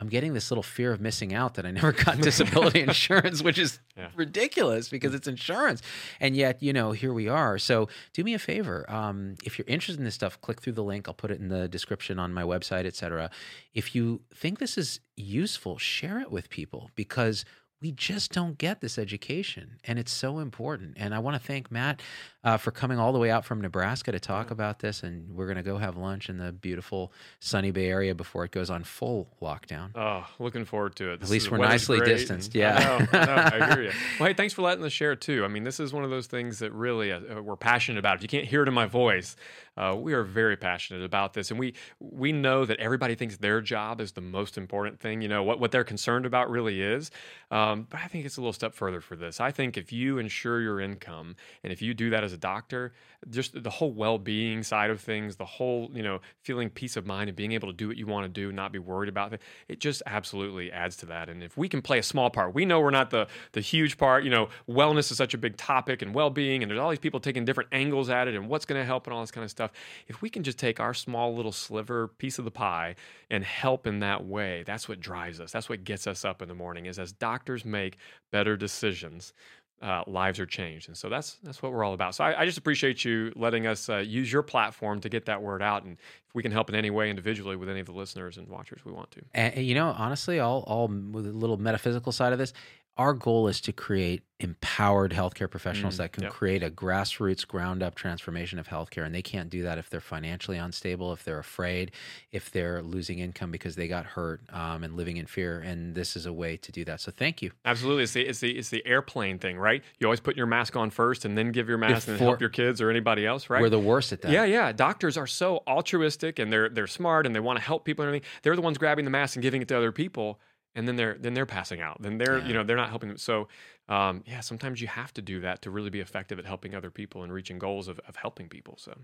I'm getting this little fear of missing out that I never got disability insurance, which is Yeah. ridiculous because it's insurance. And yet, you know, here we are. So do me a favor. Um, if you're interested in this stuff, click through the link. I'll put it in the description on my website, etc. If you think this is useful, share it with people because we just don't get this education and it's so important and i want to thank matt uh, for coming all the way out from nebraska to talk Yeah. about this and we're going to go have lunch in the beautiful sunny bay area before it goes on full lockdown Oh, looking forward to it. This least we're nicely distanced, and- I yeah. know, I, know, I hear you. Well, hey, thanks for letting us share too. I mean, this is one of those things that really uh, we're passionate about. If you can't hear it in my voice, uh, we are very passionate about this, and we we know that everybody thinks their job is the most important thing. You know what what they're concerned about really is. Um, Um, but I think it's a little step further for this. I think if you insure your income, and if you do that as a doctor, just the whole well-being side of things, the whole you know feeling peace of mind and being able to do what you want to do, not be worried about it, it just absolutely adds to that. And if we can play a small part, we know we're not the the huge part. You know, wellness is such a big topic, and well-being, and there's all these people taking different angles at it, and what's going to help, and all this kind of stuff. If we can just take our small little sliver piece of the pie and help in that way, that's what drives us. That's what gets us up in the morning. Is as doctors make better decisions uh, lives are changed, and so that's that's what we're all about. So I, I just appreciate you letting us uh, use your platform to get that word out, and if we can help in any way individually with any of the listeners and watchers, we want to. and, you know honestly all all with a little metaphysical side of this our goal is to create empowered healthcare professionals Mm, that can yep. create a grassroots ground up transformation of healthcare and they can't do that if they're financially unstable if they're afraid if they're losing income because they got hurt um, and living in fear and this is a way to do that so thank you Absolutely, it's the it's the it's the airplane thing, right? You always put your mask on first, and then give your mask and help your kids or anybody else, right? we're the worst at that Yeah, yeah. Doctors are so altruistic and they're they're smart and they want to help people and everything. They're the ones grabbing the mask and giving it to other people, and then they're then they're passing out. Then they're Yeah. you know they're not helping them. So um, yeah, sometimes you have to do that to really be effective at helping other people and reaching goals of, of helping people. So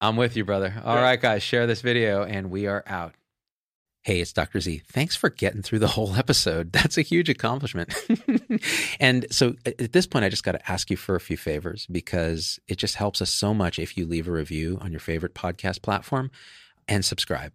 I'm with you, brother. All Yeah. right, guys, share this video and we are out. Hey, it's Dr. Z. Thanks for getting through the whole episode. That's a huge accomplishment. and so at at this point, I just got to ask you for a few favors because it just helps us so much if you leave a review on your favorite podcast platform and subscribe.